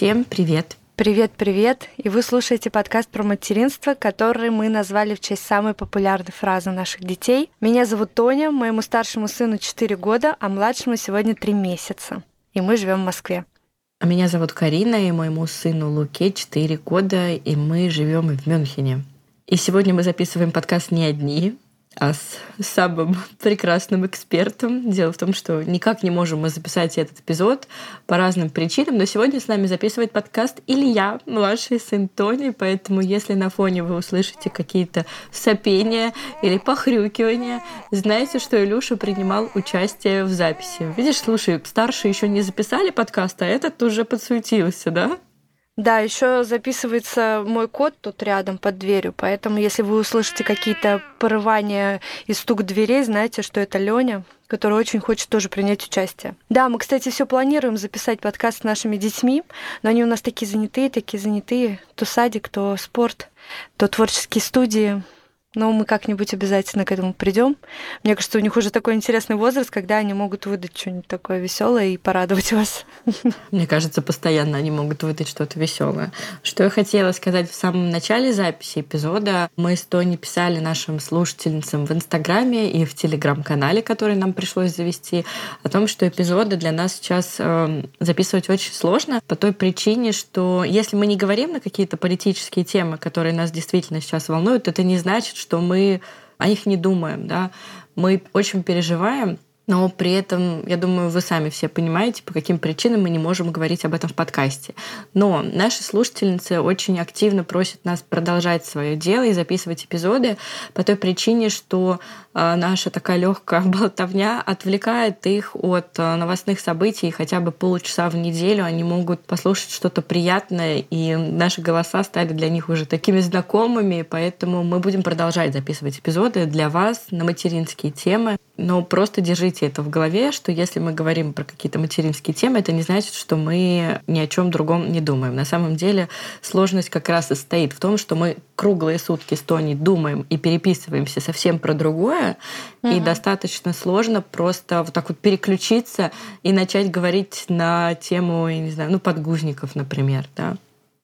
Всем привет! Привет-привет! И вы слушаете подкаст про материнство, который мы назвали в честь самой популярной фразы наших детей. Меня зовут Тоня, моему старшему сыну 4 года, а младшему сегодня 3 месяца. И мы живем в Москве. А меня зовут Карина, и моему сыну Луке 4 года, и мы живем в Мюнхене. И сегодня мы записываем подкаст не одни, а с самым прекрасным экспертом. Дело в том, что никак не можем мы записать этот эпизод по разным причинам, но сегодня с нами записывает подкаст Илья, младший сын Тони, поэтому если на фоне вы услышите какие-то сопения или похрюкивания, знайте, что Илюша принимал участие в записи. Видишь, слушай, старшие еще не записали подкаст, а этот уже подсуетился, да? Да, еще записывается мой кот тут рядом под дверью, поэтому если вы услышите какие-то порывания и стук дверей, знаете, что это Леня, который очень хочет тоже принять участие. Да, мы, кстати, все планируем записать подкаст с нашими детьми, но они у нас такие занятые, такие занятые. То садик, то спорт, то творческие студии. Но мы как-нибудь обязательно к этому придем. Мне кажется, у них уже такой интересный возраст, когда они могут выдать что-нибудь такое веселое и порадовать вас. Мне кажется, постоянно они могут выдать что-то веселое. Что я хотела сказать в самом начале записи эпизода. Мы с Тони писали нашим слушательницам в Инстаграме и в Телеграм-канале, который нам пришлось завести, о том, что эпизоды для нас сейчас э, записывать очень сложно по той причине, что если мы не говорим на какие-то политические темы, которые нас действительно сейчас волнуют, это не значит, что мы о них не думаем, да. Мы очень переживаем но при этом, я думаю, вы сами все понимаете, по каким причинам мы не можем говорить об этом в подкасте. Но наши слушательницы очень активно просят нас продолжать свое дело и записывать эпизоды по той причине, что а, наша такая легкая болтовня отвлекает их от а, новостных событий, и хотя бы полчаса в неделю они могут послушать что-то приятное, и наши голоса стали для них уже такими знакомыми, поэтому мы будем продолжать записывать эпизоды для вас на материнские темы. Но просто держите это в голове, что если мы говорим про какие-то материнские темы, это не значит, что мы ни о чем другом не думаем. На самом деле сложность как раз и стоит в том, что мы круглые сутки с Тони думаем и переписываемся совсем про другое, mm-hmm. и достаточно сложно просто вот так вот переключиться и начать говорить на тему, я не знаю, ну, подгузников, например, да.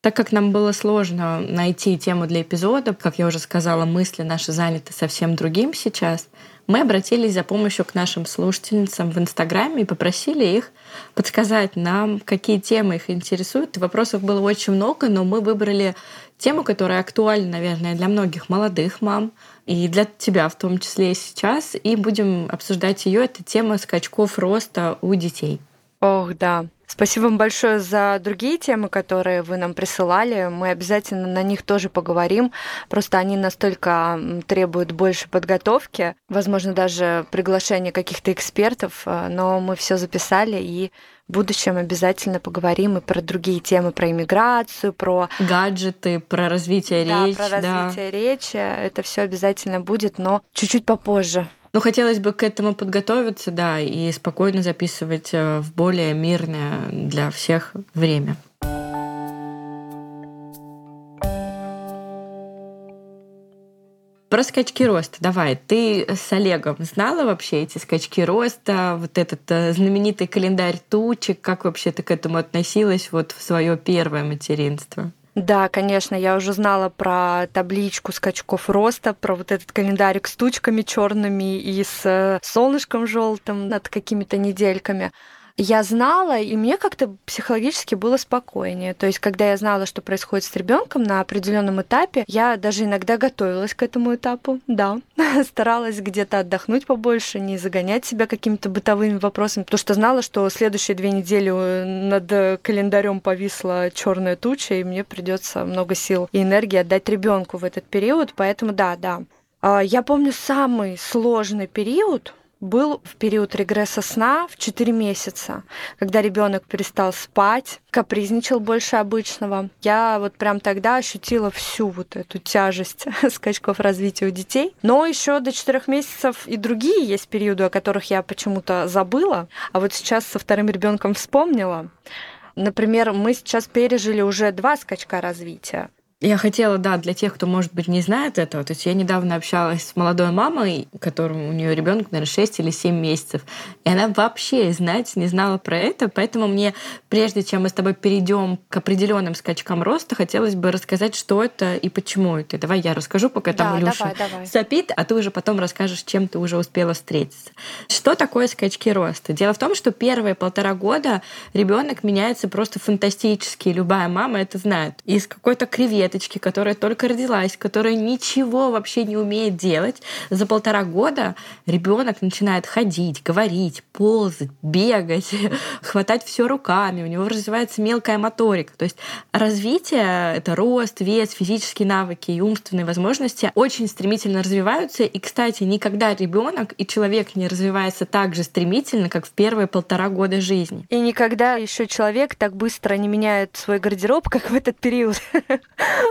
Так как нам было сложно найти тему для эпизода, как я уже сказала, мысли наши заняты совсем другим сейчас, мы обратились за помощью к нашим слушательницам в Инстаграме и попросили их подсказать нам, какие темы их интересуют. Вопросов было очень много, но мы выбрали тему, которая актуальна, наверное, для многих молодых мам и для тебя в том числе сейчас. И будем обсуждать ее. Это тема скачков роста у детей. Ох, да. Спасибо вам большое за другие темы, которые вы нам присылали. Мы обязательно на них тоже поговорим. Просто они настолько требуют больше подготовки, возможно, даже приглашения каких-то экспертов, э, но мы все записали и в будущем обязательно поговорим и про другие темы, про иммиграцию, про гаджеты, про развитие да, речи. Про развитие да. речи. Это все обязательно будет, но чуть-чуть попозже. Ну, хотелось бы к этому подготовиться, да, и спокойно записывать э, в более мирное для всех время. Про скачки роста. Давай, ты с Олегом знала вообще эти скачки роста, вот этот э, знаменитый календарь тучек, как вообще ты к этому относилась вот в свое первое материнство? Да, конечно, я уже знала про табличку скачков роста, про вот этот календарик с тучками черными и с э, солнышком желтым над какими-то недельками я знала, и мне как-то психологически было спокойнее. То есть, когда я знала, что происходит с ребенком на определенном этапе, я даже иногда готовилась к этому этапу, да, старалась где-то отдохнуть побольше, не загонять себя какими-то бытовыми вопросами, потому что знала, что следующие две недели э, над календарем повисла черная туча, и мне придется много сил и энергии отдать ребенку в этот период. Поэтому да, да. А, я помню самый сложный период, был в период регресса сна в 4 месяца, когда ребенок перестал спать, капризничал больше обычного. Я вот прям тогда ощутила всю вот эту тяжесть скачков развития у детей. Но еще до 4 месяцев и другие есть периоды, о которых я почему-то забыла, а вот сейчас со вторым ребенком вспомнила. Например, мы сейчас пережили уже два скачка развития. Я хотела, да, для тех, кто, может быть, не знает этого. То есть я недавно общалась с молодой мамой, которому у нее ребенок, наверное, 6 или 7 месяцев. И она вообще знать не знала про это. Поэтому мне, прежде чем мы с тобой перейдем к определенным скачкам роста, хотелось бы рассказать, что это и почему это. Давай я расскажу, пока да, там Илюша давай, давай. сопит, а ты уже потом расскажешь, чем ты уже успела встретиться. Что такое скачки роста? Дело в том, что первые полтора года ребенок меняется просто фантастически. Любая мама это знает. Из какой-то креветки веточки, которая только родилась, которая ничего вообще не умеет делать, за полтора года ребенок начинает ходить, говорить, ползать, бегать, хватать все руками, у него развивается мелкая моторика. То есть развитие — это рост, вес, физические навыки и умственные возможности очень стремительно развиваются. И, кстати, никогда ребенок и человек не развивается так же стремительно, как в первые полтора года жизни. И никогда еще человек так быстро не меняет свой гардероб, как в этот период.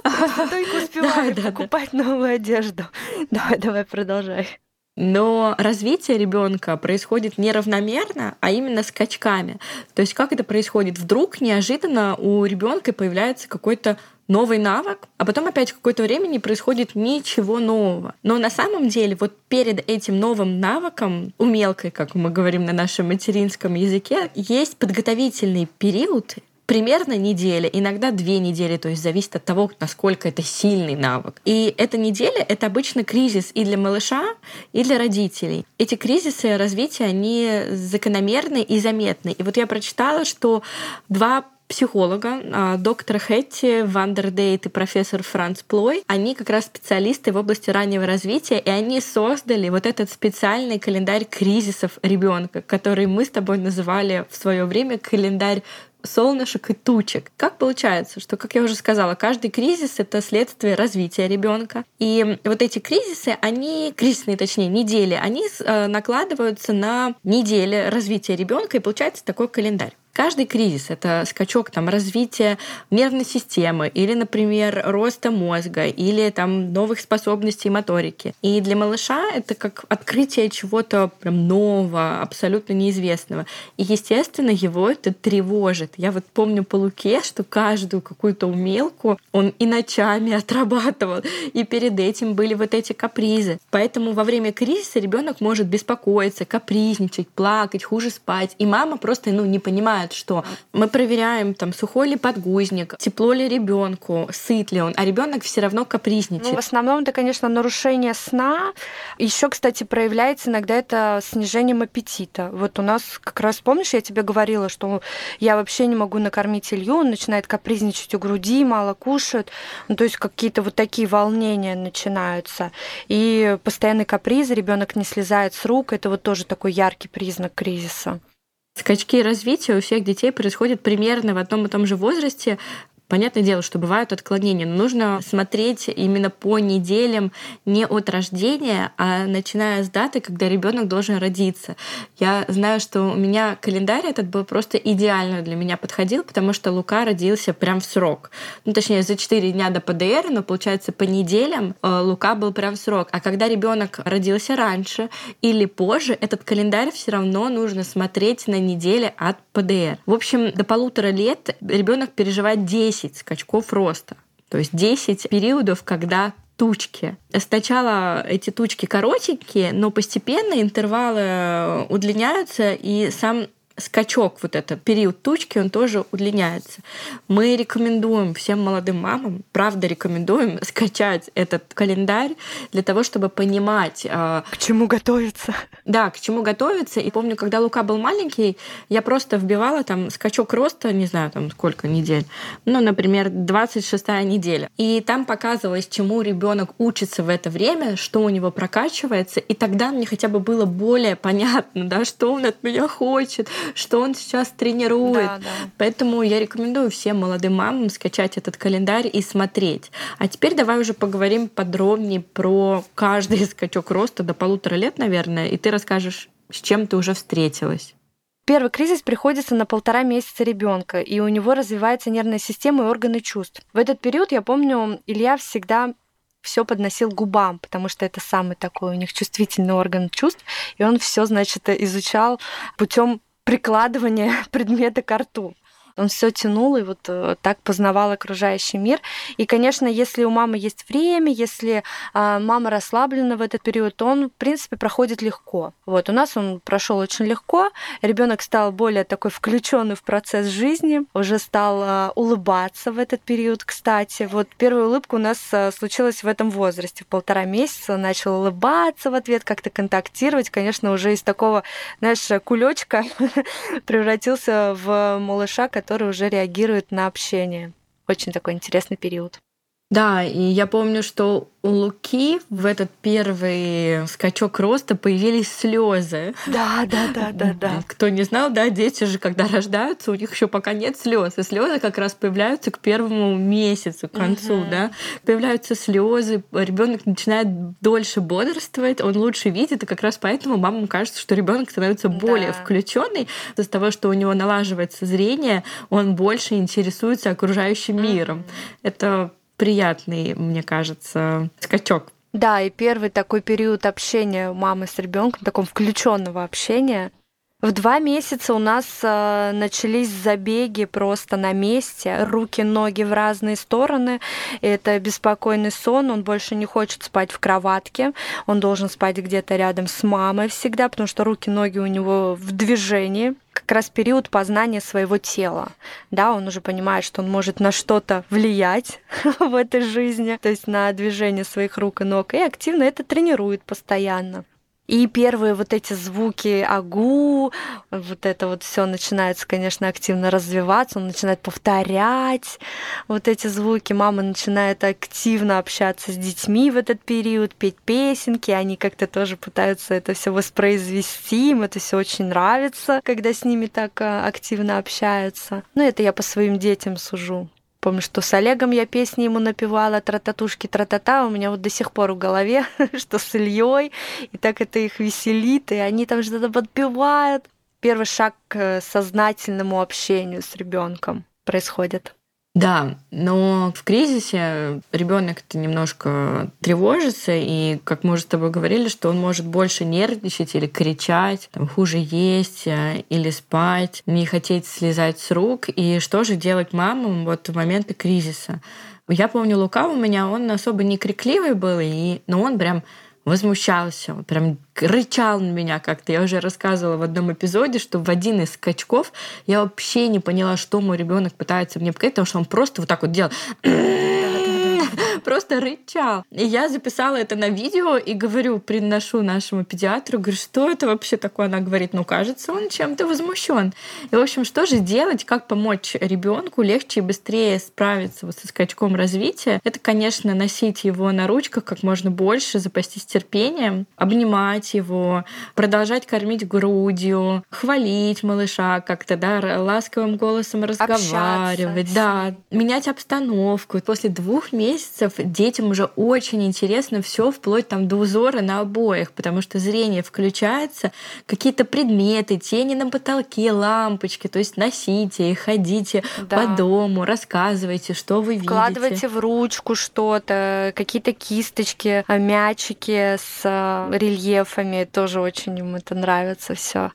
Только успеваю покупать новую одежду. Давай, давай, продолжай. Но развитие ребенка происходит неравномерно, а именно скачками. То есть как это происходит? Вдруг неожиданно у ребенка появляется какой-то новый навык, а потом опять какое-то время не происходит ничего нового. Но на самом деле вот перед этим новым навыком, умелкой, как мы говорим на нашем материнском языке, есть подготовительный период, примерно неделя, иногда две недели, то есть зависит от того, насколько это сильный навык. И эта неделя — это обычно кризис и для малыша, и для родителей. Эти кризисы развития, они закономерны и заметны. И вот я прочитала, что два психолога, а, доктор Хэтти Вандердейт и профессор Франц Плой, они как раз специалисты в области раннего развития, и они создали вот этот специальный календарь кризисов ребенка, который мы с тобой называли в свое время календарь солнышек и тучек. Как получается, что, как я уже сказала, каждый кризис — это следствие развития ребенка. И вот эти кризисы, они, кризисные, точнее, недели, они э, накладываются на недели развития ребенка, и получается такой календарь. Каждый кризис — это скачок там, развития нервной системы или, например, роста мозга или там, новых способностей моторики. И для малыша это как открытие чего-то прям нового, абсолютно неизвестного. И, естественно, его это тревожит. Я вот помню по Луке, что каждую какую-то умелку он и ночами отрабатывал, и перед этим были вот эти капризы. Поэтому во время кризиса ребенок может беспокоиться, капризничать, плакать, хуже спать. И мама просто ну, не понимает, знают, что мы проверяем, там, сухой ли подгузник, тепло ли ребенку, сыт ли он, а ребенок все равно капризничает. Ну, в основном это, конечно, нарушение сна. Еще, кстати, проявляется иногда это снижением аппетита. Вот у нас как раз, помнишь, я тебе говорила, что я вообще не могу накормить Илью, он начинает капризничать у груди, мало кушает. Ну, то есть какие-то вот такие волнения начинаются. И постоянный каприз, ребенок не слезает с рук, это вот тоже такой яркий признак кризиса. Скачки развития у всех детей происходят примерно в одном и том же возрасте, Понятное дело, что бывают отклонения, но нужно смотреть именно по неделям не от рождения, а начиная с даты, когда ребенок должен родиться. Я знаю, что у меня календарь этот был просто идеально для меня подходил, потому что Лука родился прям в срок. Ну, точнее, за 4 дня до ПДР, но получается по неделям э, Лука был прям в срок. А когда ребенок родился раньше или позже, этот календарь все равно нужно смотреть на неделе от ПДР. В общем, до полутора лет ребенок переживает 10 10 скачков роста. То есть 10 периодов, когда тучки. Сначала эти тучки коротенькие, но постепенно интервалы удлиняются, и сам скачок, вот этот период тучки, он тоже удлиняется. Мы рекомендуем всем молодым мамам, правда рекомендуем скачать этот календарь для того, чтобы понимать... А, к чему готовиться. Да, к чему готовиться. И помню, когда Лука был маленький, я просто вбивала там скачок роста, не знаю, там сколько недель, ну, например, 26 неделя. И там показывалось, чему ребенок учится в это время, что у него прокачивается, и тогда мне хотя бы было более понятно, да, что он от меня хочет, что он сейчас тренирует. Да, да. Поэтому я рекомендую всем молодым мамам скачать этот календарь и смотреть. А теперь давай уже поговорим подробнее про каждый скачок роста до полутора лет, наверное, и ты расскажешь, с чем ты уже встретилась. Первый кризис приходится на полтора месяца ребенка, и у него развивается нервная система и органы чувств. В этот период, я помню, Илья всегда все подносил губам, потому что это самый такой у них чувствительный орган чувств, и он все, значит, изучал путем прикладывание предмета к рту. Он все тянул и вот э, так познавал окружающий мир. И, конечно, если у мамы есть время, если а, мама расслаблена в этот период, то он, в принципе, проходит легко. Вот у нас он прошел очень легко. Ребенок стал более такой включенный в процесс жизни, уже стал а, улыбаться в этот период, кстати. Вот первая улыбка у нас а, случилась в этом возрасте, в полтора месяца. Начал улыбаться в ответ, как-то контактировать. Конечно, уже из такого, знаешь, кулечка превратился в малыша, который уже реагирует на общение. Очень такой интересный период. Да, и я помню, что у Луки в этот первый скачок роста появились слезы. Да, да, да, да, да. Кто не знал, да, дети же, когда рождаются, у них еще пока нет слез. И слезы как раз появляются к первому месяцу, к концу, угу. да. Появляются слезы, ребенок начинает дольше бодрствовать, он лучше видит, и как раз поэтому мамам кажется, что ребенок становится более да. включенный. Из-за того, что у него налаживается зрение, он больше интересуется окружающим миром. Угу. Это приятный, мне кажется, скачок. Да, и первый такой период общения мамы с ребенком, таком включенного общения, в два месяца у нас э, начались забеги просто на месте, руки, ноги в разные стороны. Это беспокойный сон, он больше не хочет спать в кроватке, он должен спать где-то рядом с мамой всегда, потому что руки, ноги у него в движении как раз период познания своего тела. Да, он уже понимает, что он может на что-то влиять в этой жизни, то есть на движение своих рук и ног, и активно это тренирует постоянно. И первые вот эти звуки агу, вот это вот все начинается, конечно, активно развиваться, он начинает повторять вот эти звуки, мама начинает активно общаться с детьми в этот период, петь песенки, они как-то тоже пытаются это все воспроизвести, им это все очень нравится, когда с ними так э, активно общаются. Ну, это я по своим детям сужу. Помню, что с Олегом я песни ему напевала, трататушки, тратата, у меня вот до сих пор в голове, что с Ильей, и так это их веселит, и они там что-то подпевают. Первый шаг к сознательному общению с ребенком происходит. Да, но в кризисе ребенок-то немножко тревожится, и, как мы уже с тобой говорили, что он может больше нервничать или кричать, там, хуже есть э, или спать, не хотеть слезать с рук. И что же делать мамам вот в моменты кризиса? Я помню, Лука у меня, он особо не крикливый был, и, но он прям возмущался, прям рычал на меня как-то. Я уже рассказывала в одном эпизоде, что в один из скачков я вообще не поняла, что мой ребенок пытается мне показать, потому что он просто вот так вот делал просто рычал. И я записала это на видео и говорю, приношу нашему педиатру, говорю, что это вообще такое? Она говорит, ну, кажется, он чем-то возмущен. И, в общем, что же делать, как помочь ребенку легче и быстрее справиться вот со скачком развития? Это, конечно, носить его на ручках как можно больше, запастись терпением, обнимать его, продолжать кормить грудью, хвалить малыша как-то, да, ласковым голосом разговаривать, Общаться. да, менять обстановку. После двух месяцев детям уже очень интересно все вплоть там до узора на обоях, потому что зрение включается, какие-то предметы, тени на потолке, лампочки, то есть носите их, ходите да. по дому, рассказывайте, что вы видите. Вкладывайте в ручку что-то, какие-то кисточки, мячики с э, рельефами, тоже очень им это нравится все.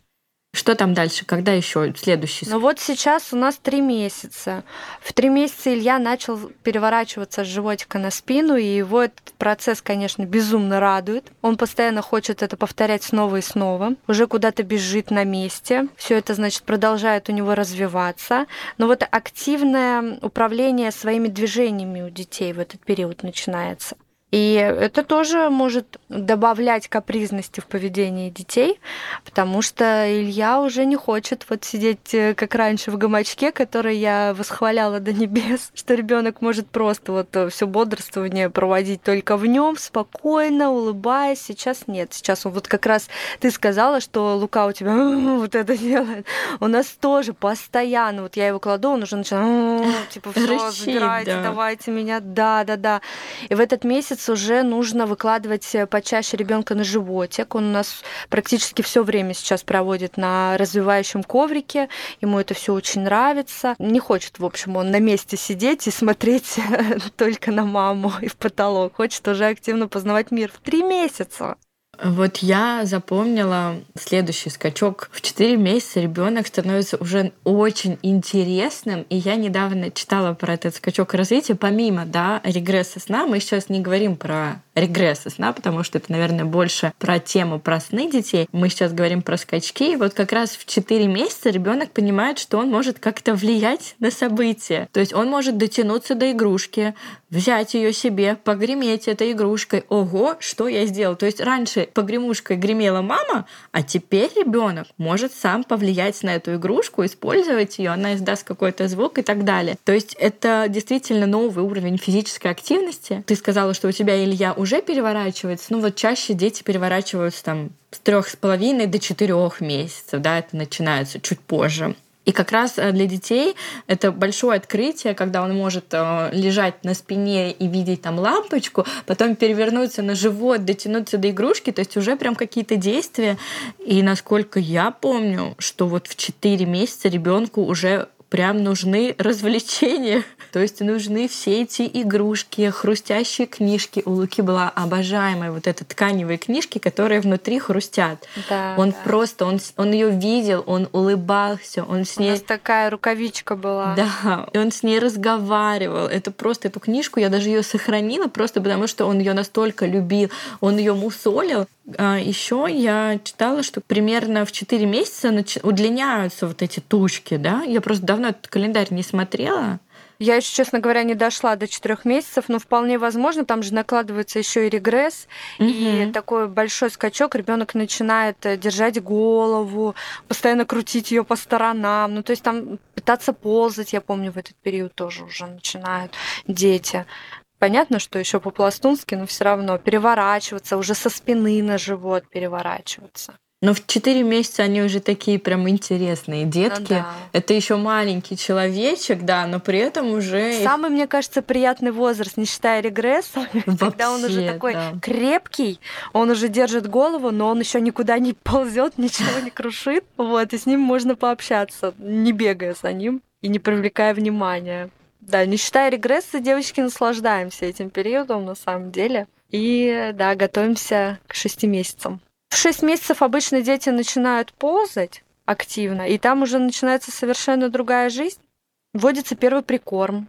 Что там дальше? Когда еще следующий? Ну вот сейчас у нас три месяца. В три месяца Илья начал переворачиваться с животика на спину, и его этот процесс, конечно, безумно радует. Он постоянно хочет это повторять снова и снова. Уже куда-то бежит на месте. Все это, значит, продолжает у него развиваться. Но вот активное управление своими движениями у детей в этот период начинается. И это тоже может добавлять капризности в поведении детей, потому что Илья уже не хочет вот сидеть, э, как раньше, в гамачке, который я восхваляла до небес, что ребенок может просто вот э, все бодрствование проводить только в нем, спокойно, улыбаясь. Сейчас нет. Сейчас он вот как раз ты сказала, что Лука у тебя вот это делает. У нас тоже постоянно, вот я его кладу, он уже начинает типа все, забирайте, давайте меня, да, да, да. И в этот месяц месяц уже нужно выкладывать э, почаще ребенка на животик. Он у нас практически все время сейчас проводит на развивающем коврике. Ему это все очень нравится. Не хочет, в общем, он на месте сидеть и смотреть только на маму и в потолок. Хочет уже активно познавать мир в три месяца. Вот я запомнила следующий скачок. В 4 месяца ребенок становится уже очень интересным. И я недавно читала про этот скачок развития. Помимо да, регресса сна, мы сейчас не говорим про регресса сна, потому что это, наверное, больше про тему про сны детей. Мы сейчас говорим про скачки. И вот как раз в 4 месяца ребенок понимает, что он может как-то влиять на события. То есть он может дотянуться до игрушки, взять ее себе, погреметь этой игрушкой. Ого, что я сделал? То есть раньше погремушкой гремела мама, а теперь ребенок может сам повлиять на эту игрушку, использовать ее, она издаст какой-то звук и так далее. То есть это действительно новый уровень физической активности. Ты сказала, что у тебя Илья уже переворачивается. Ну вот чаще дети переворачиваются там с трех с половиной до четырех месяцев, да, это начинается чуть позже. И как раз э, для детей это большое открытие, когда он может э, лежать на спине и видеть там лампочку, потом перевернуться на живот, дотянуться до игрушки, то есть уже прям какие-то действия. И насколько я помню, что вот в 4 месяца ребенку уже прям нужны развлечения. То есть нужны все эти игрушки, хрустящие книжки. У Луки была обожаемая вот эта тканевые книжки, которые внутри хрустят. Да, он да. просто, он, он ее видел, он улыбался, он с ней... У нас такая рукавичка была. Да, и он с ней разговаривал. Это просто эту книжку, я даже ее сохранила, просто потому что он ее настолько любил, он ее мусолил. А еще я читала, что примерно в 4 месяца удлиняются вот эти тушки, да? Я просто давно этот календарь не смотрела. Я еще, честно говоря, не дошла до четырех месяцев, но вполне возможно, там же накладывается еще и регресс, угу. и такой большой скачок, ребенок начинает э, держать голову, постоянно крутить ее по сторонам, ну то есть там пытаться ползать, я помню, в этот период тоже уже начинают дети. Понятно, что еще по-пластунски, но все равно переворачиваться, уже со спины на живот переворачиваться. Но в 4 месяца они уже такие прям интересные детки. Ну, да. Это еще маленький человечек, да, но при этом уже. Самый, мне кажется, приятный возраст, не считая регресса, когда он уже такой да. крепкий, он уже держит голову, но он еще никуда не ползет, ничего не крушит. Вот, и с ним можно пообщаться, не бегая за ним и не привлекая внимания. Да, не считая регресса, девочки наслаждаемся этим периодом на самом деле. И да, готовимся к шести месяцам. В шесть месяцев обычно дети начинают ползать активно, и там уже начинается совершенно другая жизнь. Вводится первый прикорм.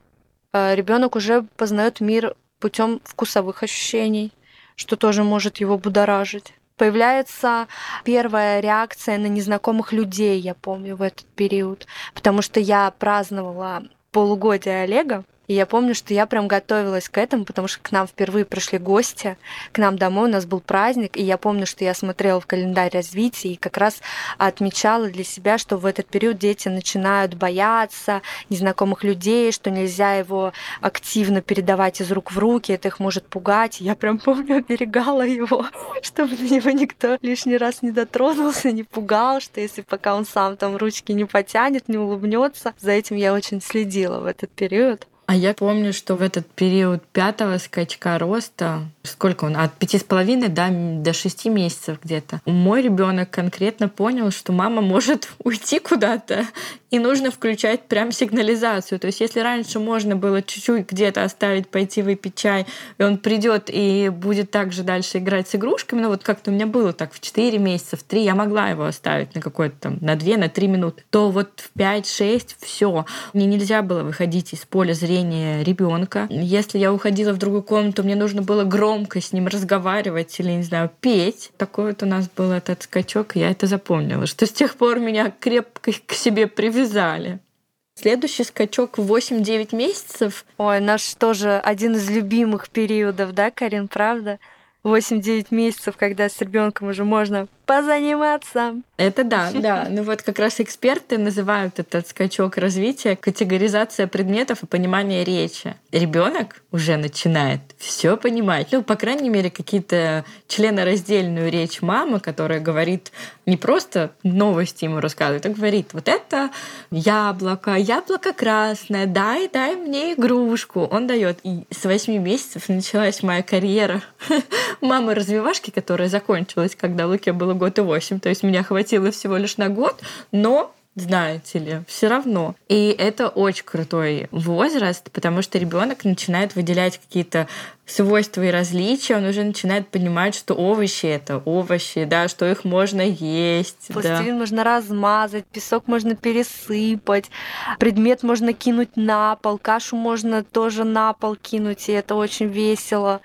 Э, Ребенок уже познает мир путем вкусовых ощущений, что тоже может его будоражить. Появляется первая реакция на незнакомых людей, я помню, в этот период, потому что я праздновала полугодия Олега, и я помню, что я прям готовилась к этому, потому что к нам впервые пришли гости, к нам домой, у нас был праздник, и я помню, что я смотрела в календарь развития и как раз отмечала для себя, что в этот период дети начинают бояться незнакомых людей, что нельзя его активно передавать из рук в руки, это их может пугать. Я прям помню, оберегала его, чтобы на него никто лишний раз не дотронулся, не пугал, что если пока он сам там ручки не потянет, не улыбнется. За этим я очень следила в этот период. А я помню, что в этот период пятого скачка роста, сколько он, от пяти с половиной да, до шести месяцев где-то, мой ребенок конкретно понял, что мама может уйти куда-то, и нужно включать прям сигнализацию. То есть если раньше можно было чуть-чуть где-то оставить, пойти выпить чай, и он придет и будет также дальше играть с игрушками, ну вот как-то у меня было так в 4 месяца, в 3 я могла его оставить на какой-то там, на 2, на 3 минуты, то вот в 5-6 все. Мне нельзя было выходить из поля зрения зрения ребенка. Если я уходила в другую комнату, мне нужно было громко с ним разговаривать или, не знаю, петь. Такой вот у нас был этот скачок, и я это запомнила, что с тех пор меня крепко к себе привязали. Следующий скачок в 8-9 месяцев. Ой, наш тоже один из любимых периодов, да, Карин, правда? 8-9 месяцев, когда с ребенком уже можно позаниматься. Это да, да. Ну вот как раз эксперты называют этот скачок развития категоризация предметов и понимание речи. Ребенок уже начинает все понимать. Ну, по крайней мере, какие-то членораздельную речь мамы, которая говорит не просто новости ему рассказывает, а говорит, вот это яблоко, яблоко красное, дай, дай мне игрушку. Он дает. И с 8 месяцев началась моя карьера мамы развивашки, которая закончилась, когда Луке было год и восемь. То есть меня хватило всего лишь на год, но знаете ли, все равно. И это очень крутой возраст, потому что ребенок начинает выделять какие-то свойства и различия, он уже начинает понимать, что овощи это овощи, да, что их можно есть. Пластилин да. можно размазать, песок можно пересыпать, предмет можно кинуть на пол, кашу можно тоже на пол кинуть, и это очень весело.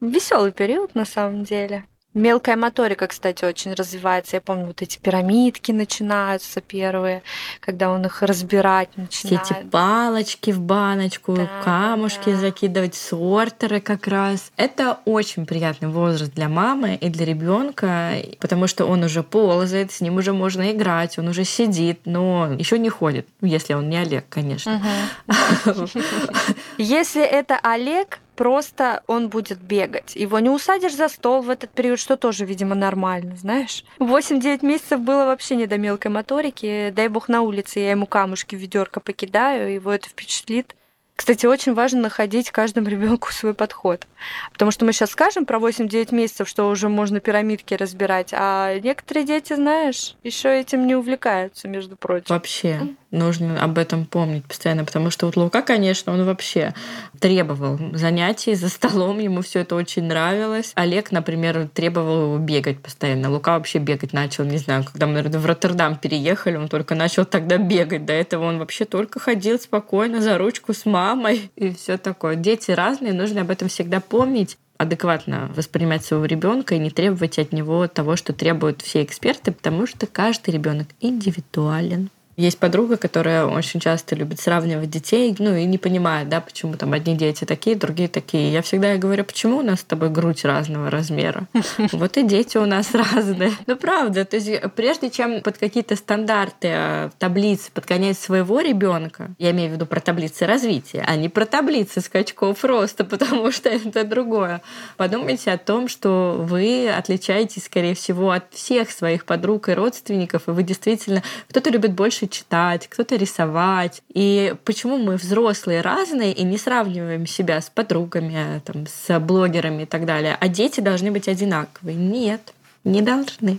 Веселый период на самом деле. Мелкая моторика, кстати, очень развивается. Я помню, вот эти пирамидки начинаются первые, когда он их разбирать начинает. Все эти палочки в баночку, да, камушки да. закидывать, сортеры как раз. Это очень приятный возраст для мамы и для ребенка, потому что он уже ползает, с ним уже можно играть, он уже сидит, но еще не ходит. Если он не Олег, конечно. Если это Олег, просто он будет бегать. Его не усадишь за стол в этот период, что тоже, видимо, нормально, знаешь. 8-9 месяцев было вообще не до мелкой моторики. Дай бог на улице я ему камушки в ведерко покидаю, его это впечатлит. Кстати, очень важно находить каждому ребенку свой подход. Потому что мы сейчас скажем про 8-9 месяцев, что уже можно пирамидки разбирать, а некоторые дети, знаешь, еще этим не увлекаются, между прочим. Вообще нужно об этом помнить постоянно, потому что вот Лука, конечно, он вообще требовал занятий за столом, ему все это очень нравилось. Олег, например, требовал бегать постоянно. Лука вообще бегать начал, не знаю, когда мы, в Роттердам переехали, он только начал тогда бегать. До этого он вообще только ходил спокойно за ручку с мамой и все такое. Дети разные, нужно об этом всегда помнить адекватно воспринимать своего ребенка и не требовать от него того, что требуют все эксперты, потому что каждый ребенок индивидуален. Есть подруга, которая очень часто любит сравнивать детей, ну и не понимает, да, почему там одни дети такие, другие такие. Я всегда ей говорю, почему у нас с тобой грудь разного размера? Вот и дети у нас разные. Ну правда, то есть прежде чем под какие-то стандарты э, таблицы подгонять своего ребенка, я имею в виду про таблицы развития, а не про таблицы скачков роста, потому что это другое. Подумайте о том, что вы отличаетесь, скорее всего, от всех своих подруг и родственников, и вы действительно кто-то любит больше больше читать, кто-то рисовать. И почему мы взрослые разные и не сравниваем себя с подругами, там, с блогерами и так далее, а дети должны быть одинаковые? Нет, не должны.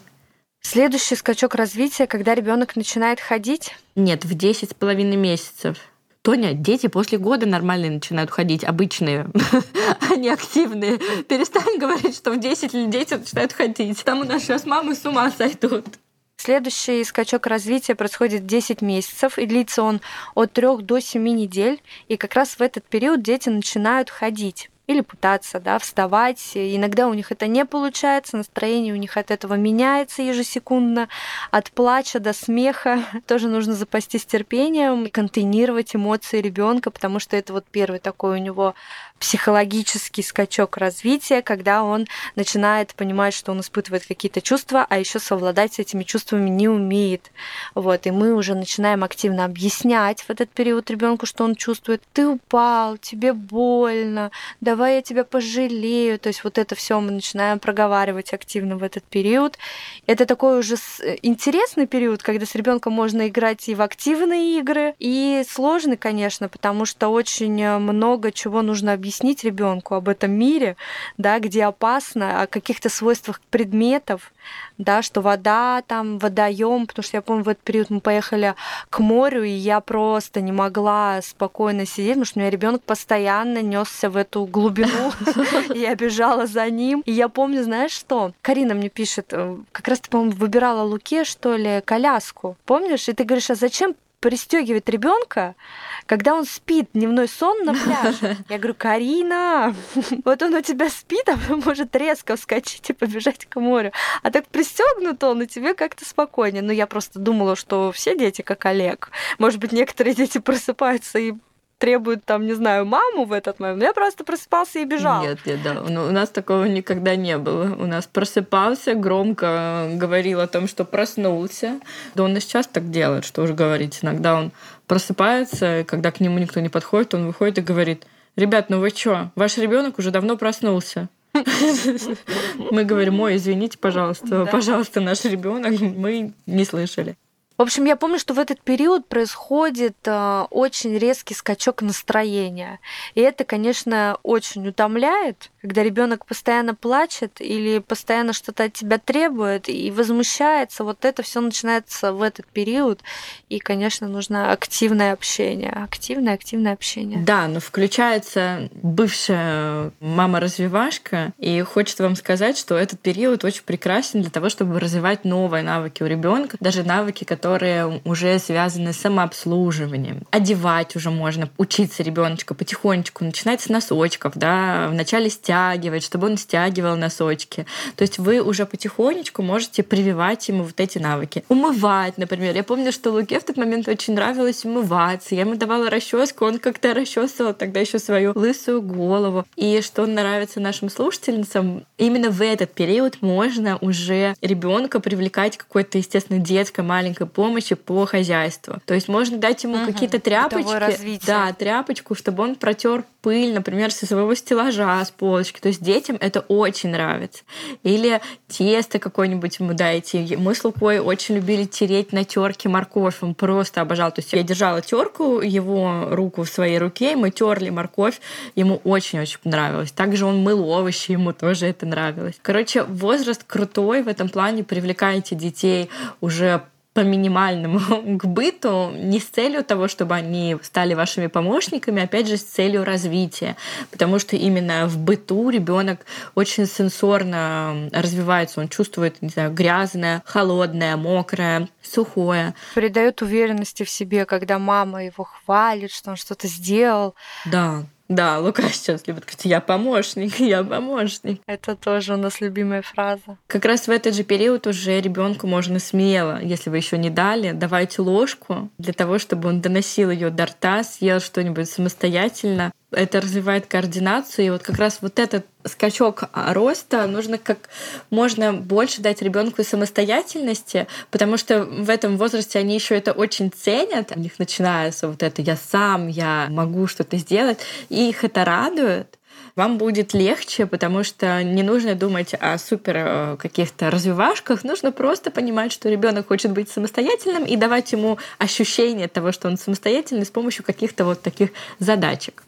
Следующий скачок развития, когда ребенок начинает ходить? Нет, в 10 с половиной месяцев. Тоня, дети после года нормально начинают ходить, обычные, они активные. Перестань говорить, что в 10 лет дети начинают ходить. Там у нас сейчас мамы с ума сойдут. Следующий скачок развития происходит 10 месяцев, и длится он от 3 до 7 недель. И как раз в этот период дети начинают ходить или пытаться да, вставать. Иногда у них это не получается, настроение у них от этого меняется ежесекундно, от плача до смеха. Тоже нужно запастись терпением, контейнировать эмоции ребенка, потому что это вот первый такой у него психологический скачок развития, когда он начинает понимать, что он испытывает какие-то чувства, а еще совладать с этими чувствами не умеет. Вот, и мы уже начинаем активно объяснять в этот период ребенку, что он чувствует. Ты упал, тебе больно, давай я тебя пожалею. То есть вот это все мы начинаем проговаривать активно в этот период. Это такой уже интересный период, когда с ребенком можно играть и в активные игры, и сложный, конечно, потому что очень много чего нужно объяснить объяснить ребенку об этом мире, да, где опасно, о каких-то свойствах предметов, да, что вода там, водоем, потому что я помню, в этот период мы поехали к морю, и я просто не могла спокойно сидеть, потому что у меня ребенок постоянно несся в эту глубину, я бежала за ним. И я помню, знаешь что? Карина мне пишет, э, как раз ты, по-моему, выбирала Луке, что ли, коляску. Помнишь? И ты говоришь, а зачем пристегивать ребенка, когда он спит, дневной сон на пляже. Я говорю, Карина, вот он у тебя спит, а может резко вскочить и побежать к морю. А так пристегнут он, и тебе как-то спокойнее. Но я просто думала, что все дети как Олег. Может быть, некоторые дети просыпаются и требует там, не знаю, маму в этот момент. Я просто просыпался и бежал. Нет, нет, да. Ну, у нас такого никогда не было. У нас просыпался, громко говорил о том, что проснулся. Да он и сейчас так делает, что уж говорить. Иногда он просыпается, и когда к нему никто не подходит, он выходит и говорит, ребят, ну вы что, ваш ребенок уже давно проснулся. Мы говорим, ой, извините, пожалуйста, пожалуйста, наш ребенок, мы не слышали. В общем, я помню, что в этот период происходит э, очень резкий скачок настроения. И это, конечно, очень утомляет, когда ребенок постоянно плачет или постоянно что-то от тебя требует и возмущается. Вот это все начинается в этот период. И, конечно, нужно активное общение. Активное, активное общение. Да, но включается бывшая мама-развивашка, и хочется вам сказать, что этот период очень прекрасен для того, чтобы развивать новые навыки у ребенка, даже навыки, которые которые уже связаны с самообслуживанием. Одевать уже можно, учиться ребеночка потихонечку, начинать с носочков, да, вначале стягивать, чтобы он стягивал носочки. То есть вы уже потихонечку можете прививать ему вот эти навыки. Умывать, например. Я помню, что Луке в тот момент очень нравилось умываться. Я ему давала расческу, он как-то расчесывал тогда еще свою лысую голову. И что нравится нашим слушательницам, именно в этот период можно уже ребенка привлекать какой-то, естественно, детской маленькой помощи по хозяйству. То есть можно дать ему угу. какие-то тряпочки, да, тряпочку, чтобы он протер пыль, например, со своего стеллажа, с полочки. То есть детям это очень нравится. Или тесто какое-нибудь ему дайте. Мы с Лукой очень любили тереть на терке морковь. Он просто обожал. То есть я держала терку, его руку в своей руке, мы терли морковь. Ему очень-очень понравилось. Также он мыл овощи, ему тоже это нравилось. Короче, возраст крутой в этом плане. Привлекайте детей уже по минимальному к быту, не с целью того, чтобы они стали вашими помощниками, опять же, с целью развития. Потому что именно в быту ребенок очень сенсорно развивается, он чувствует, не знаю, грязное, холодное, мокрое, сухое. Придает уверенности в себе, когда мама его хвалит, что он что-то сделал. Да, да, Лука сейчас любит говорить, я помощник, я помощник. Это тоже у нас любимая фраза. Как раз в этот же период уже ребенку можно смело, если вы еще не дали, давайте ложку для того, чтобы он доносил ее до рта, съел что-нибудь самостоятельно это развивает координацию. И вот как раз вот этот скачок роста нужно как можно больше дать ребенку самостоятельности, потому что в этом возрасте они еще это очень ценят. У них начинается вот это «я сам, я могу что-то сделать», и их это радует вам будет легче, потому что не нужно думать о супер э, каких-то развивашках, нужно просто понимать, что ребенок хочет быть самостоятельным и давать ему ощущение того, что он самостоятельный с помощью каких-то вот таких задачек.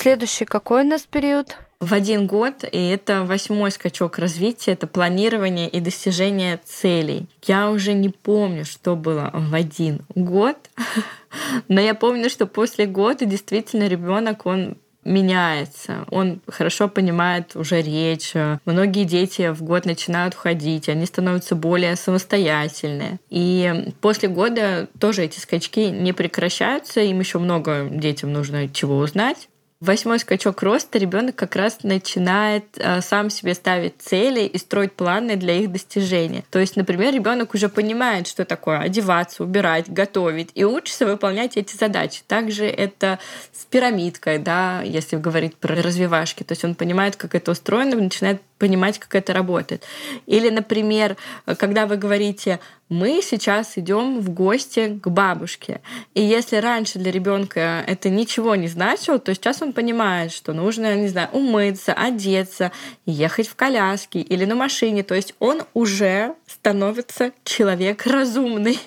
Следующий какой у нас период? В один год, и это восьмой скачок развития, это планирование и достижение целей. Я уже не помню, что было в один год, но я помню, что после года действительно ребенок, он меняется, он хорошо понимает уже речь. Многие дети в год начинают ходить, они становятся более самостоятельные. И после года тоже эти скачки не прекращаются, им еще много детям нужно чего узнать восьмой скачок роста ребенок как раз начинает э, сам себе ставить цели и строить планы для их достижения. То есть, например, ребенок уже понимает, что такое одеваться, убирать, готовить и учится выполнять эти задачи. Также это с пирамидкой, да, если говорить про развивашки. То есть он понимает, как это устроено, начинает понимать, как это работает. Или, например, когда вы говорите, мы сейчас идем в гости к бабушке. И если раньше для ребенка это ничего не значило, то сейчас он понимает, что нужно, не знаю, умыться, одеться, ехать в коляске или на машине. То есть он уже становится человек разумный.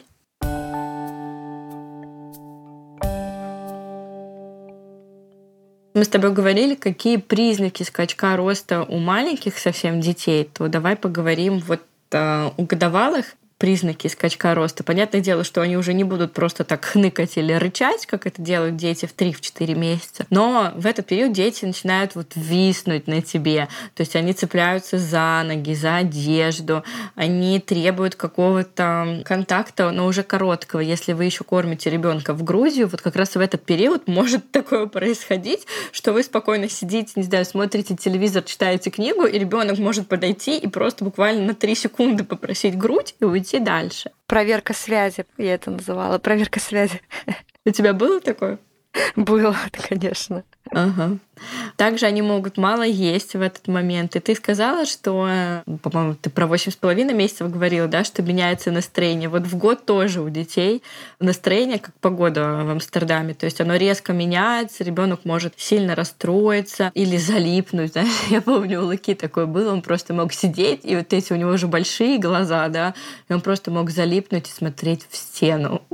Мы с тобой говорили, какие признаки скачка роста у маленьких совсем детей, то давай поговорим вот э, у годовалых признаки скачка роста. Понятное дело, что они уже не будут просто так хныкать или рычать, как это делают дети в 3-4 месяца. Но в этот период дети начинают вот виснуть на тебе. То есть они цепляются за ноги, за одежду. Они требуют какого-то контакта, но уже короткого. Если вы еще кормите ребенка в Грузию, вот как раз в этот период может такое происходить, что вы спокойно сидите, не знаю, смотрите телевизор, читаете книгу, и ребенок может подойти и просто буквально на 3 секунды попросить грудь и уйти идти дальше. Проверка связи, я это называла, проверка связи. У тебя было такое? Было, конечно. Ага. Также они могут мало есть в этот момент. И ты сказала, что, по-моему, ты про восемь с половиной месяцев говорила, да, что меняется настроение. Вот в год тоже у детей настроение, как погода в Амстердаме. То есть оно резко меняется, ребенок может сильно расстроиться или залипнуть. Знаешь, я помню, у Луки такое было, он просто мог сидеть, и вот эти у него уже большие глаза, да, и он просто мог залипнуть и смотреть в стену.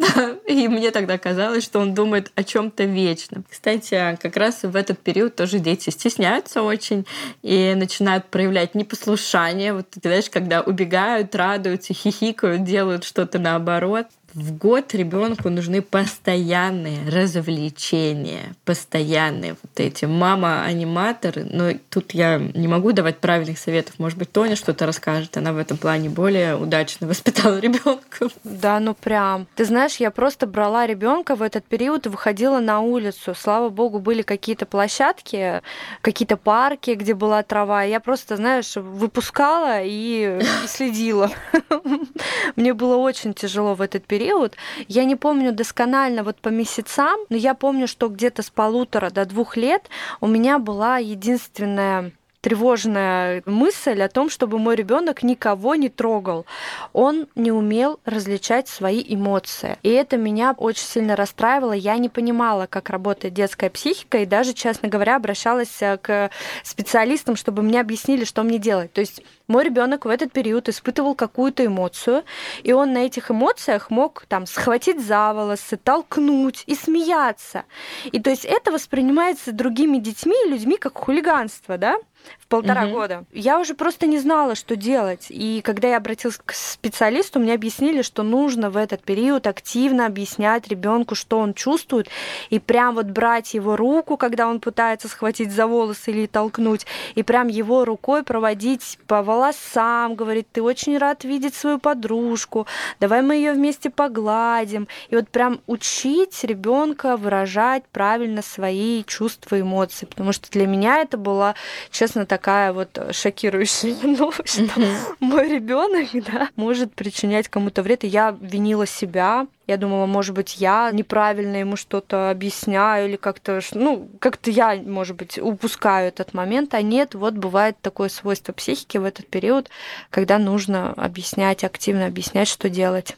И мне тогда казалось, что он думает о чем-то вечно. Кстати, как раз в этот период тоже дети стесняются очень и начинают проявлять непослушание. Вот ты знаешь, когда убегают, радуются, хихикают, делают что-то наоборот в год ребенку нужны постоянные развлечения, постоянные вот эти. Мама аниматор, но тут я не могу давать правильных советов. Может быть, Тоня что-то расскажет. Она в этом плане более удачно воспитала ребенка. Да, ну прям. Ты знаешь, я просто брала ребенка в этот период и выходила на улицу. Слава богу, были какие-то площадки, какие-то парки, где была трава. Я просто, знаешь, выпускала и следила. Мне было очень тяжело в этот период период. Я не помню досконально вот по месяцам, но я помню, что где-то с полутора до двух лет у меня была единственная тревожная мысль о том, чтобы мой ребенок никого не трогал. Он не умел различать свои эмоции. И это меня очень сильно расстраивало. Я не понимала, как работает детская психика, и даже, честно говоря, обращалась э, к специалистам, чтобы мне объяснили, что мне делать. То есть мой ребенок в этот период испытывал какую-то эмоцию, и он на этих эмоциях мог там схватить за волосы, толкнуть и смеяться. И то есть это воспринимается другими детьми и людьми как хулиганство, да? В полтора угу. года. Я уже просто не знала, что делать. И когда я обратилась к специалисту, мне объяснили, что нужно в этот период активно объяснять ребенку, что он чувствует, и прям вот брать его руку, когда он пытается схватить за волосы или толкнуть, и прям его рукой проводить по волосам, говорить, ты очень рад видеть свою подружку, давай мы ее вместе погладим. И вот прям учить ребенка выражать правильно свои чувства и эмоции, потому что для меня это была, честно, так такая вот шокирующая новость, что мой ребенок да, может причинять кому-то вред. И я винила себя, я думала, может быть, я неправильно ему что-то объясняю или как-то, ну, как-то я, может быть, упускаю этот момент, а нет, вот бывает такое свойство психики в этот период, когда нужно объяснять, активно объяснять, что делать.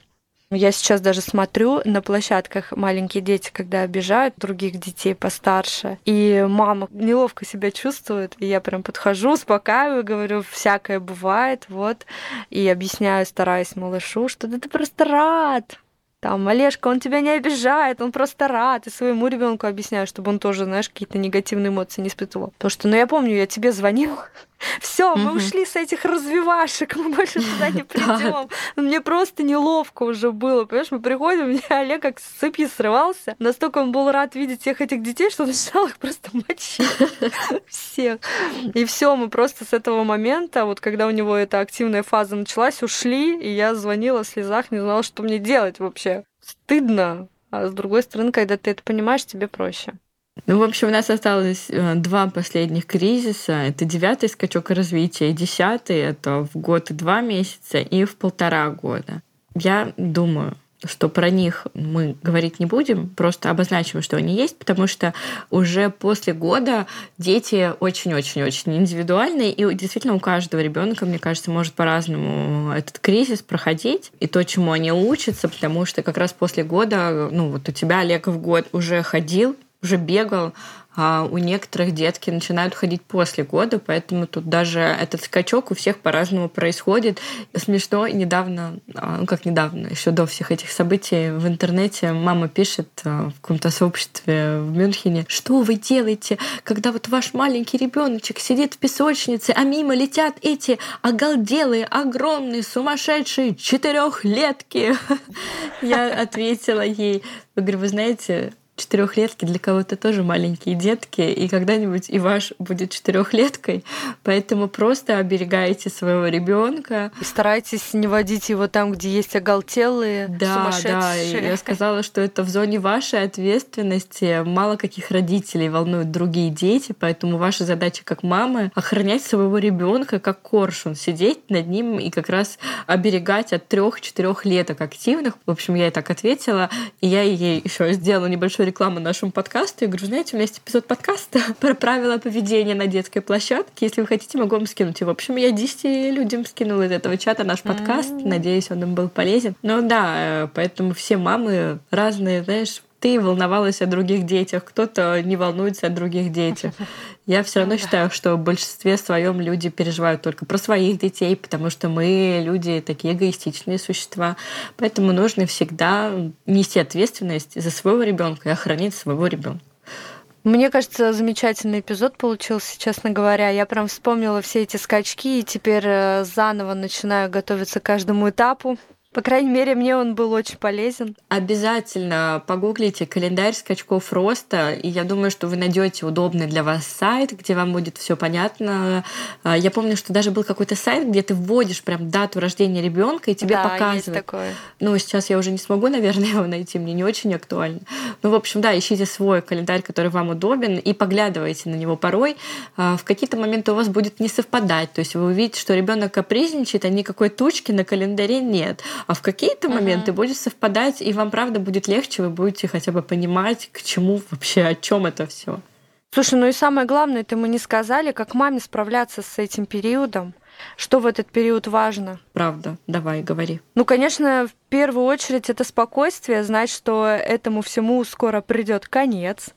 Я сейчас даже смотрю на площадках маленькие дети, когда обижают других детей постарше, и мама неловко себя чувствует, и я прям подхожу, успокаиваю, говорю, всякое бывает, вот, и объясняю, стараюсь малышу, что да ты просто рад, там, Олежка, он тебя не обижает, он просто рад. И своему ребенку объясняю, чтобы он тоже, знаешь, какие-то негативные эмоции не испытывал. Потому что, ну, я помню, я тебе звонил, все, мы ушли с этих развивашек, мы больше туда не придем. Мне просто неловко уже было, понимаешь, мы приходим, у меня Олег как с цепи срывался. Настолько он был рад видеть всех этих детей, что он начал их просто мочить. Всех. И все, мы просто с этого момента, вот когда у него эта активная фаза началась, ушли, и я звонила в слезах, не знала, что мне делать вообще стыдно, а с другой стороны, когда ты это понимаешь, тебе проще. Ну, в общем, у нас осталось э, два последних кризиса. Это девятый скачок развития, и десятый — это в год и два месяца, и в полтора года. Я думаю, что про них мы говорить не будем, просто обозначим, что они есть, потому что уже после года дети очень-очень-очень индивидуальные, и действительно у каждого ребенка, мне кажется, может по-разному этот кризис проходить, и то, чему они учатся, потому что как раз после года, ну вот у тебя, Олег, в год уже ходил, уже бегал, а у некоторых детки начинают ходить после года, поэтому тут даже этот скачок у всех по-разному происходит. Смешно, недавно, а, ну как недавно, еще до всех этих событий в интернете мама пишет а, в каком-то сообществе в Мюнхене, что вы делаете, когда вот ваш маленький ребеночек сидит в песочнице, а мимо летят эти оголделые, огромные, сумасшедшие четырехлетки. Я ответила ей, говорю, вы знаете, четырехлетки для кого-то тоже маленькие детки, и когда-нибудь и ваш будет четырехлеткой, поэтому просто оберегайте своего ребенка. И старайтесь не водить его там, где есть оголтелые, да, сумасшедшие. Да, я сказала, что это в зоне вашей ответственности. Мало каких родителей волнуют другие дети, поэтому ваша задача как мамы охранять своего ребенка как коршун, сидеть над ним и как раз оберегать от трех-четырех леток активных. В общем, я и так ответила, и я ей еще сделала небольшой рекламу нашему подкасту. Я говорю, знаете, у меня есть эпизод подкаста про правила поведения на детской площадке. Если вы хотите, могу вам скинуть. И, в общем, я 10 людям скинула из этого чата наш подкаст. Надеюсь, он им был полезен. Ну да, э, поэтому все мамы разные, знаешь, ты волновалась о других детях, кто-то не волнуется о других детях. Я все равно считаю, что в большинстве своем люди переживают только про своих детей, потому что мы люди такие эгоистичные существа. Поэтому нужно всегда нести ответственность за своего ребенка и охранить своего ребенка. Мне кажется, замечательный эпизод получился, честно говоря. Я прям вспомнила все эти скачки и теперь э, заново начинаю готовиться к каждому этапу. По крайней мере, мне он был очень полезен. Обязательно погуглите календарь скачков роста, и я думаю, что вы найдете удобный для вас сайт, где вам будет все понятно. А, я помню, что даже был какой-то сайт, где ты вводишь прям дату рождения ребенка и тебе да, показывают. Есть такое. Ну, сейчас я уже не смогу, наверное, его найти, мне не очень актуально. Ну, в общем, да, ищите свой календарь, который вам удобен, и поглядывайте на него порой. А, в какие-то моменты у вас будет не совпадать. То есть вы увидите, что ребенок капризничает, а никакой тучки на календаре нет а в какие-то uh-huh. моменты будет совпадать, и вам правда будет легче, вы будете хотя бы понимать, к чему вообще, о чем это все. Слушай, ну и самое главное, это мы не сказали, как маме справляться с этим периодом. Что в этот период важно? Правда, давай, говори. Ну, конечно, в первую очередь это спокойствие, знать, что этому всему скоро придет конец,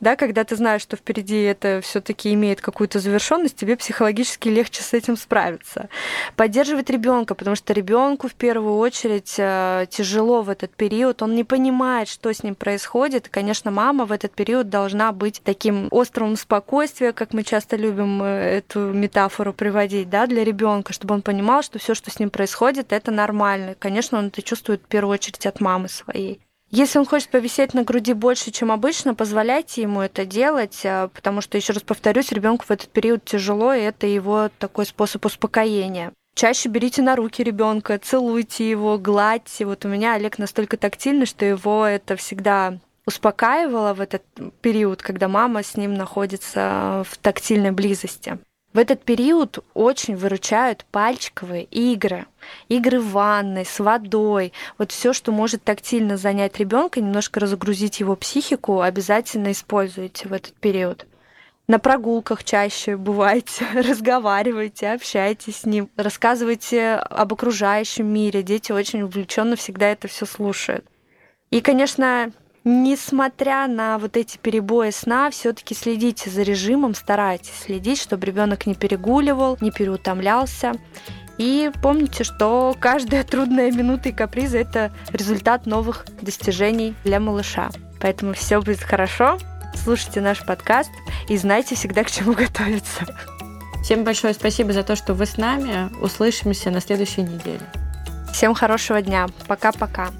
да, когда ты знаешь, что впереди это все-таки имеет какую-то завершенность, тебе психологически легче с этим справиться. Поддерживать ребенка, потому что ребенку в первую очередь э, тяжело в этот период, он не понимает, что с ним происходит. И, конечно, мама в этот период должна быть таким островом спокойствия, как мы часто любим э, эту метафору приводить, да, для ребенка, чтобы он понимал, что все, что с ним происходит, это нормально. Конечно, он это чувствует в первую очередь от мамы своей. Если он хочет повисеть на груди больше, чем обычно, позволяйте ему это делать, а, потому что, еще раз повторюсь, ребенку в этот период тяжело, и это его такой способ успокоения. Чаще берите на руки ребенка, целуйте его, гладьте. Вот у меня Олег настолько тактильный, что его это всегда успокаивало в этот период, когда мама с ним находится в тактильной близости. В этот период очень выручают пальчиковые игры. Игры в ванной, с водой. Вот все, что может тактильно занять ребенка, немножко разгрузить его психику, обязательно используйте в этот период. На прогулках чаще бывайте, разговаривайте, общайтесь с ним, рассказывайте об окружающем мире. Дети очень увлеченно всегда это все слушают. И, конечно, Несмотря на вот эти перебои сна, все-таки следите за режимом, старайтесь следить, чтобы ребенок не перегуливал, не переутомлялся. И помните, что каждая трудная минута и каприза – это результат новых достижений для малыша. Поэтому все будет хорошо. Слушайте наш подкаст и знайте всегда, к чему готовиться. Всем большое спасибо за то, что вы с нами. Услышимся на следующей неделе. Всем хорошего дня. Пока-пока.